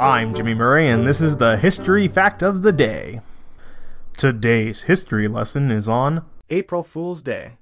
I'm Jimmy Murray, and this is the History Fact of the Day. Today's history lesson is on April Fool's Day.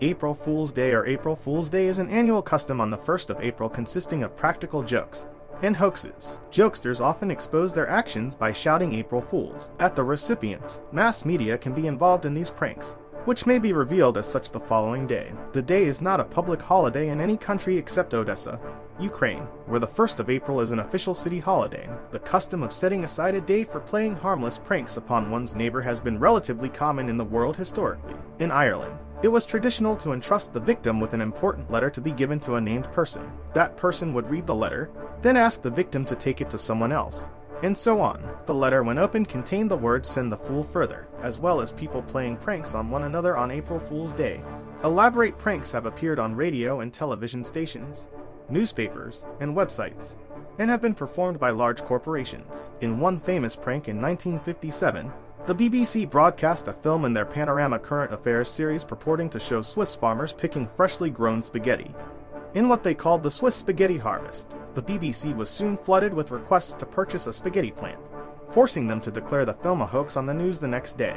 April Fool's Day or April Fool's Day is an annual custom on the 1st of April consisting of practical jokes and hoaxes. Jokesters often expose their actions by shouting April Fools at the recipient. Mass media can be involved in these pranks, which may be revealed as such the following day. The day is not a public holiday in any country except Odessa, Ukraine, where the 1st of April is an official city holiday. The custom of setting aside a day for playing harmless pranks upon one's neighbor has been relatively common in the world historically. In Ireland, it was traditional to entrust the victim with an important letter to be given to a named person. That person would read the letter, then ask the victim to take it to someone else and so on. The letter, when opened, contained the words send the fool further, as well as people playing pranks on one another on April Fool's Day. Elaborate pranks have appeared on radio and television stations, newspapers, and websites, and have been performed by large corporations. In one famous prank in 1957, the BBC broadcast a film in their Panorama Current Affairs series purporting to show Swiss farmers picking freshly grown spaghetti. In what they called the Swiss spaghetti harvest, the BBC was soon flooded with requests to purchase a spaghetti plant, forcing them to declare the film a hoax on the news the next day.